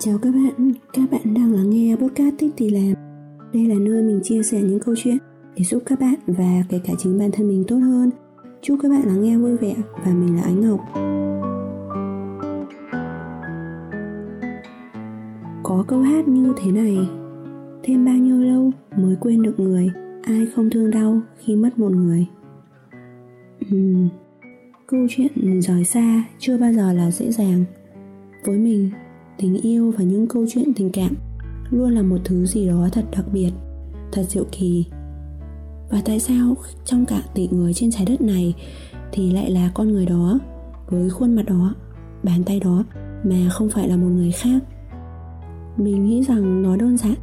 Chào các bạn, các bạn đang lắng nghe podcast tích Thì Làm. Đây là nơi mình chia sẻ những câu chuyện để giúp các bạn và kể cả chính bản thân mình tốt hơn. Chúc các bạn lắng nghe vui vẻ và mình là Ánh Ngọc. Có câu hát như thế này Thêm bao nhiêu lâu mới quên được người Ai không thương đau khi mất một người? Uhm, Câu chuyện rời xa chưa bao giờ là dễ dàng. Với mình tình yêu và những câu chuyện tình cảm luôn là một thứ gì đó thật đặc biệt thật diệu kỳ. Và tại sao trong cả tỷ người trên trái đất này thì lại là con người đó với khuôn mặt đó bàn tay đó mà không phải là một người khác? Mình nghĩ rằng nó đơn giản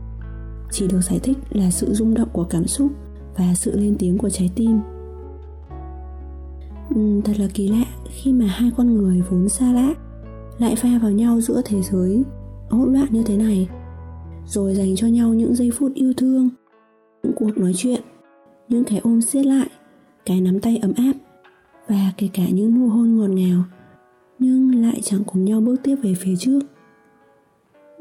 chỉ được giải thích là sự rung động của cảm xúc và sự lên tiếng của trái tim. Ừ, thật là kỳ lạ khi mà hai con người vốn xa lạ lại pha vào nhau giữa thế giới, hỗn loạn như thế này, rồi dành cho nhau những giây phút yêu thương, những cuộc nói chuyện, những cái ôm siết lại, cái nắm tay ấm áp, và kể cả những nụ hôn ngọt ngào, nhưng lại chẳng cùng nhau bước tiếp về phía trước.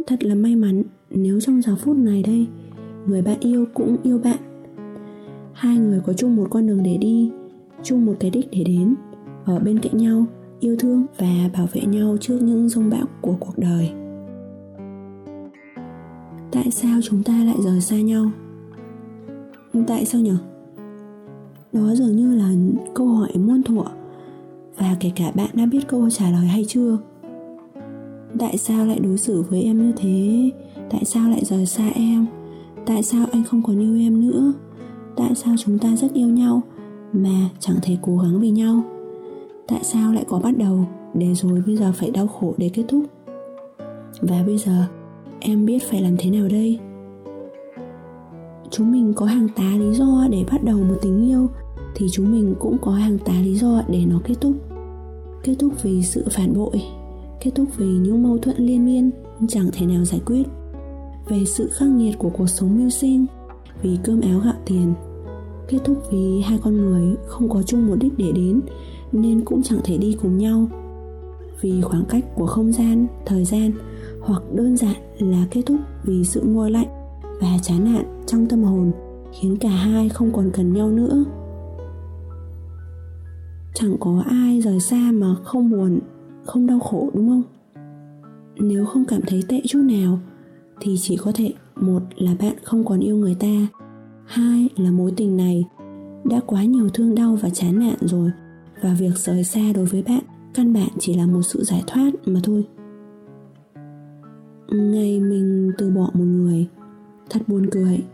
Thật là may mắn, nếu trong giờ phút này đây, người bạn yêu cũng yêu bạn. Hai người có chung một con đường để đi, chung một cái đích để đến, ở bên cạnh nhau yêu thương và bảo vệ nhau trước những rông bão của cuộc đời. Tại sao chúng ta lại rời xa nhau? Tại sao nhỉ? Đó dường như là câu hỏi muôn thuở, và kể cả bạn đã biết câu trả lời hay chưa? Tại sao lại đối xử với em như thế? Tại sao lại rời xa em? Tại sao anh không còn yêu em nữa? Tại sao chúng ta rất yêu nhau mà chẳng thể cố gắng vì nhau? Tại sao lại có bắt đầu? Để rồi bây giờ phải đau khổ để kết thúc. Và bây giờ, em biết phải làm thế nào đây? Chúng mình có hàng tá lý do để bắt đầu một tình yêu, thì chúng mình cũng có hàng tá lý do để nó kết thúc. Kết thúc vì sự phản bội, kết thúc vì những mâu thuẫn liên miên, chẳng thể nào giải quyết. Về sự khắc nghiệt của cuộc sống mưu sinh, vì cơm áo gạo tiền, kết thúc vì hai con người không có chung một đích để đến nên cũng chẳng thể đi cùng nhau. Vì khoảng cách của không gian, thời gian, hoặc đơn giản là kết thúc vì sự nguôi lạnh và chán nản trong tâm hồn, khiến cả hai không còn cần nhau nữa. Chẳng có ai rời xa mà không buồn, không đau khổ, đúng không? Nếu không cảm thấy tệ chút nào, thì chỉ có thể, một là bạn không còn yêu người ta, hai là mối tình này đã quá nhiều thương đau và chán nản rồi và việc rời xa đối với bạn căn bản chỉ là một sự giải thoát mà thôi. Ngày mình từ bỏ một người, thật buồn cười.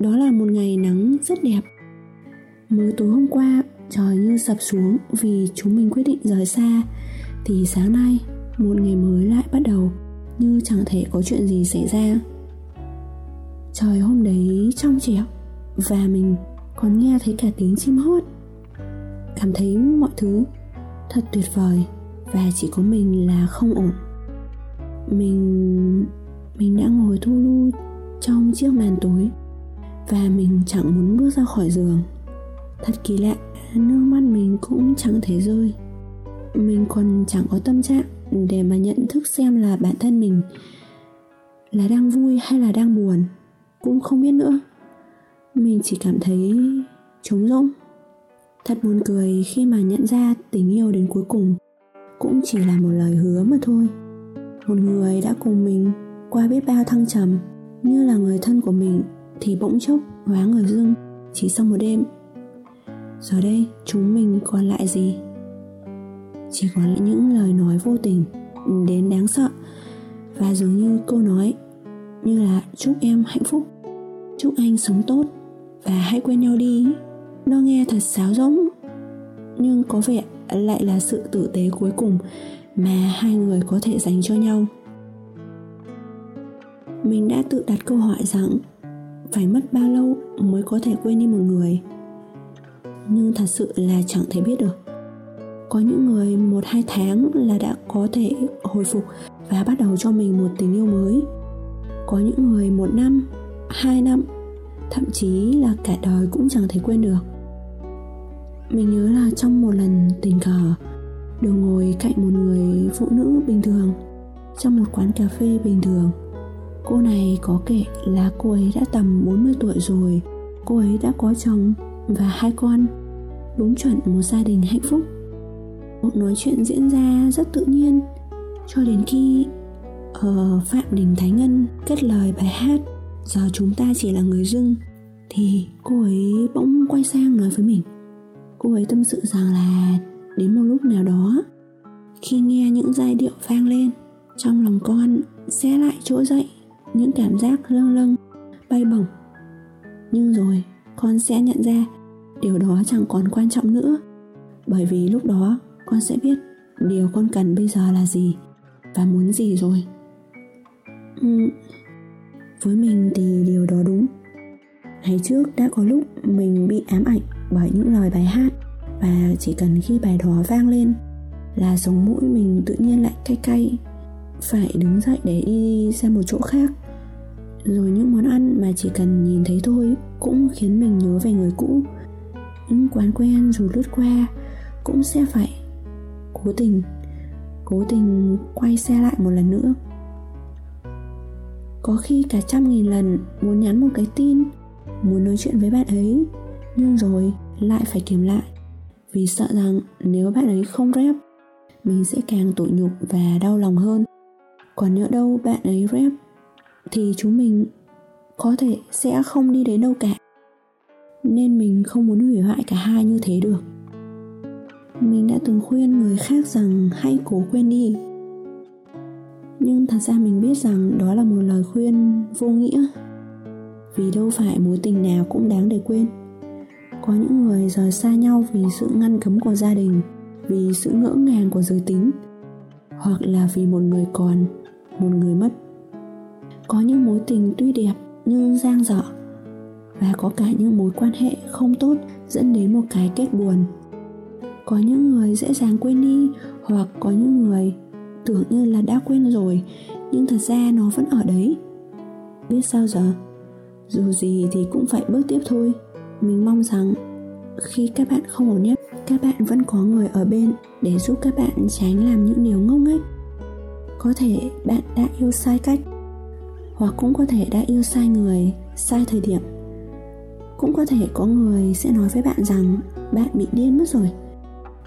Đó là một ngày nắng rất đẹp. Mới tối hôm qua, trời như sập xuống vì chúng mình quyết định rời xa. Thì sáng nay, một ngày mới lại bắt đầu, như chẳng thể có chuyện gì xảy ra. Trời hôm đấy trong trẻo, và mình còn nghe thấy cả tiếng chim hót cảm thấy mọi thứ thật tuyệt vời và chỉ có mình là không ổn. Mình mình đã ngồi thu lu trong chiếc màn tối và mình chẳng muốn bước ra khỏi giường. Thật kỳ lạ, nước mắt mình cũng chẳng thể rơi. Mình còn chẳng có tâm trạng để mà nhận thức xem là bản thân mình là đang vui hay là đang buồn. Cũng không biết nữa. Mình chỉ cảm thấy trống rỗng. Thật buồn cười khi mà nhận ra tình yêu đến cuối cùng cũng chỉ là một lời hứa mà thôi. Một người đã cùng mình qua biết bao thăng trầm như là người thân của mình thì bỗng chốc hóa người dưng chỉ sau một đêm. Giờ đây chúng mình còn lại gì? Chỉ còn lại những lời nói vô tình đến đáng sợ và dường như câu nói như là chúc em hạnh phúc, chúc anh sống tốt và hãy quên nhau đi nó nghe thật sáo rỗng. Nhưng có vẻ lại là sự tử tế cuối cùng mà hai người có thể dành cho nhau. Mình đã tự đặt câu hỏi rằng, phải mất bao lâu mới có thể quên đi một người? Nhưng thật sự là chẳng thể biết được. Có những người một hai tháng là đã có thể hồi phục và bắt đầu cho mình một tình yêu mới. Có những người một năm, hai năm, thậm chí là cả đời cũng chẳng thể quên được mình nhớ là trong một lần tình cờ được ngồi cạnh một người phụ nữ bình thường trong một quán cà phê bình thường. Cô này có kể là cô ấy đã tầm 40 tuổi rồi cô ấy đã có chồng và hai con đúng chuẩn một gia đình hạnh phúc. Cuộc nói chuyện diễn ra rất tự nhiên cho đến khi uh, phạm đình thái ngân kết lời bài hát giờ chúng ta chỉ là người dưng thì cô ấy bỗng quay sang nói với mình cô ấy tâm sự rằng là đến một lúc nào đó khi nghe những giai điệu vang lên trong lòng con sẽ lại trỗi dậy những cảm giác lâng lâng bay bổng. Nhưng rồi con sẽ nhận ra điều đó chẳng còn quan trọng nữa bởi vì lúc đó con sẽ biết điều con cần bây giờ là gì và muốn gì rồi. Ừ, với mình thì điều đó ngày trước đã có lúc mình bị ám ảnh bởi những lời bài hát và chỉ cần khi bài đó vang lên là sống mũi mình tự nhiên lại cay cay, phải đứng dậy để đi sang một chỗ khác. Rồi những món ăn mà chỉ cần nhìn thấy thôi cũng khiến mình nhớ về người cũ. Những quán quen dù lướt qua cũng sẽ phải cố tình cố tình quay xe lại một lần nữa. Có khi cả trăm nghìn lần muốn nhắn một cái tin muốn nói chuyện với bạn ấy. Nhưng rồi, lại phải kiềm lại. Vì sợ rằng nếu bạn ấy không rep, mình sẽ càng tủi nhục và đau lòng hơn. Còn nhỡ đâu bạn ấy rep, thì chúng mình có thể sẽ không đi đến đâu cả. Nên mình không muốn hủy hoại cả hai như thế được. Mình đã từng khuyên người khác rằng hãy cố quên đi. Nhưng thật ra mình biết rằng đó là một lời khuyên vô nghĩa vì đâu phải mối tình nào cũng đáng để quên. Có những người rời xa nhau vì sự ngăn cấm của gia đình, vì sự ngỡ ngàng của giới tính, hoặc là vì một người còn, một người mất. Có những mối tình tuy đẹp nhưng giang dở, và có cả những mối quan hệ không tốt dẫn đến một cái kết buồn. Có những người dễ dàng quên đi, hoặc có những người tưởng như là đã quên rồi, nhưng thật ra nó vẫn ở đấy. Biết sao giờ? Dù gì thì cũng phải bước tiếp thôi. Mình mong rằng khi các bạn không ổn nhất, các bạn vẫn có người ở bên để giúp các bạn tránh làm những điều ngốc nghếch. Có thể bạn đã yêu sai cách, hoặc cũng có thể đã yêu sai người, sai thời điểm. Cũng có thể có người sẽ nói với bạn rằng bạn bị điên mất rồi.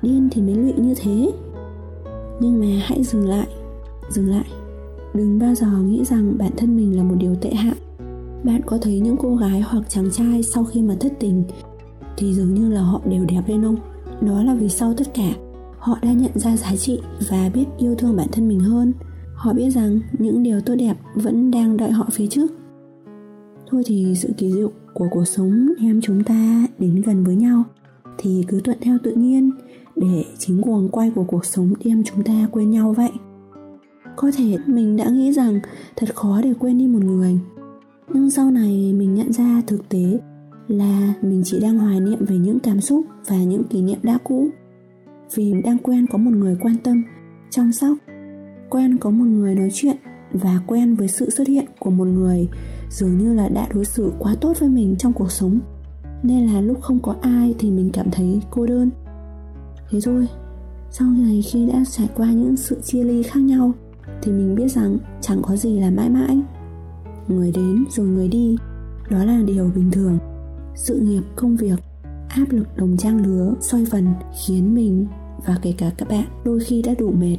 Điên thì mới lụy như thế. Nhưng mà hãy dừng lại dừng lại. Đừng bao giờ nghĩ rằng bản thân mình là một điều tệ hại bạn có thấy những cô gái hoặc chàng trai sau khi mà thất tình thì dường như là họ đều đẹp lên không? Đó là vì sau tất cả, họ đã nhận ra giá trị và biết yêu thương bản thân mình hơn. Họ biết rằng những điều tốt đẹp vẫn đang đợi họ phía trước. Thôi thì sự kỳ diệu của cuộc sống đem chúng ta đến gần với nhau thì cứ thuận theo tự nhiên để chính cuồng quay của cuộc sống đem chúng ta quên nhau vậy. Có thể mình đã nghĩ rằng thật khó để quên đi một người nhưng sau này mình nhận ra thực tế là mình chỉ đang hoài niệm về những cảm xúc và những kỷ niệm đã cũ. Vì đang quen có một người quan tâm chăm sóc, quen có một người nói chuyện và quen với sự xuất hiện của một người dường như là đã đối xử quá tốt với mình trong cuộc sống. Nên là lúc không có ai thì mình cảm thấy cô đơn. Thế thôi, sau này khi đã trải qua những sự chia ly khác nhau thì mình biết rằng chẳng có gì là mãi mãi người đến rồi người đi. Đó là điều bình thường. Sự nghiệp, công việc, áp lực đồng trang lứa, xoay vần khiến mình và kể cả các bạn đôi khi đã đủ mệt.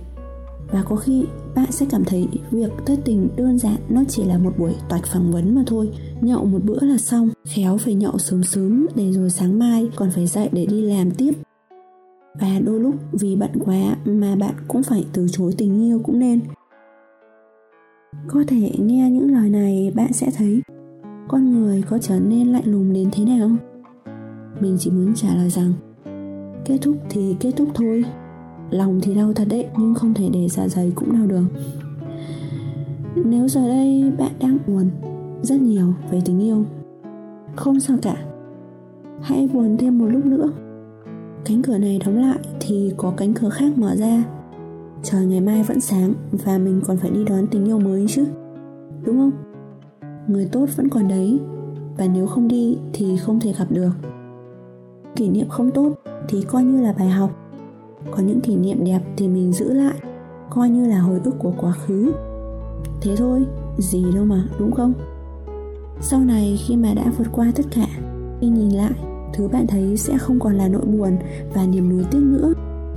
Và có khi bạn sẽ cảm thấy việc thất tình đơn giản nó chỉ là một buổi toạch phỏng vấn mà thôi. Nhậu một bữa là xong. Khéo phải nhậu sớm sớm để rồi sáng mai còn phải dậy để đi làm tiếp. Và đôi lúc vì bận quá mà bạn cũng phải từ chối tình yêu cũng nên có thể nghe những lời này, bạn sẽ thấy con người có trở nên lạnh lùng đến thế này không? mình chỉ muốn trả lời rằng, kết thúc thì kết thúc thôi. Lòng thì đau thật đấy, nhưng không thể để dạ dày cũng đau được. Nếu giờ đây bạn đang buồn rất nhiều về tình yêu, không sao cả. Hãy buồn thêm một lúc nữa. Cánh cửa này đóng lại thì có cánh cửa khác mở ra trời, ngày mai vẫn sáng và mình còn phải đi đón tình yêu mới chứ, đúng không? Người tốt vẫn còn đấy và nếu không đi thì không thể gặp được. Kỷ niệm không tốt thì coi như là bài học. Còn những kỷ niệm đẹp thì mình giữ lại, coi như là hồi ức của quá khứ. Thế thôi, gì đâu mà, đúng không? Sau này khi mà đã vượt qua tất cả khi nhìn lại, thứ bạn thấy sẽ không còn là nỗi buồn và niềm nuối tiếc nữa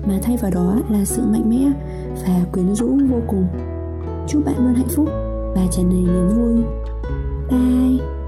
mà thay vào đó là sự mạnh mẽ và quyến rũ vô cùng. Chúc bạn luôn hạnh phúc và tràn đầy niềm vui. Bye.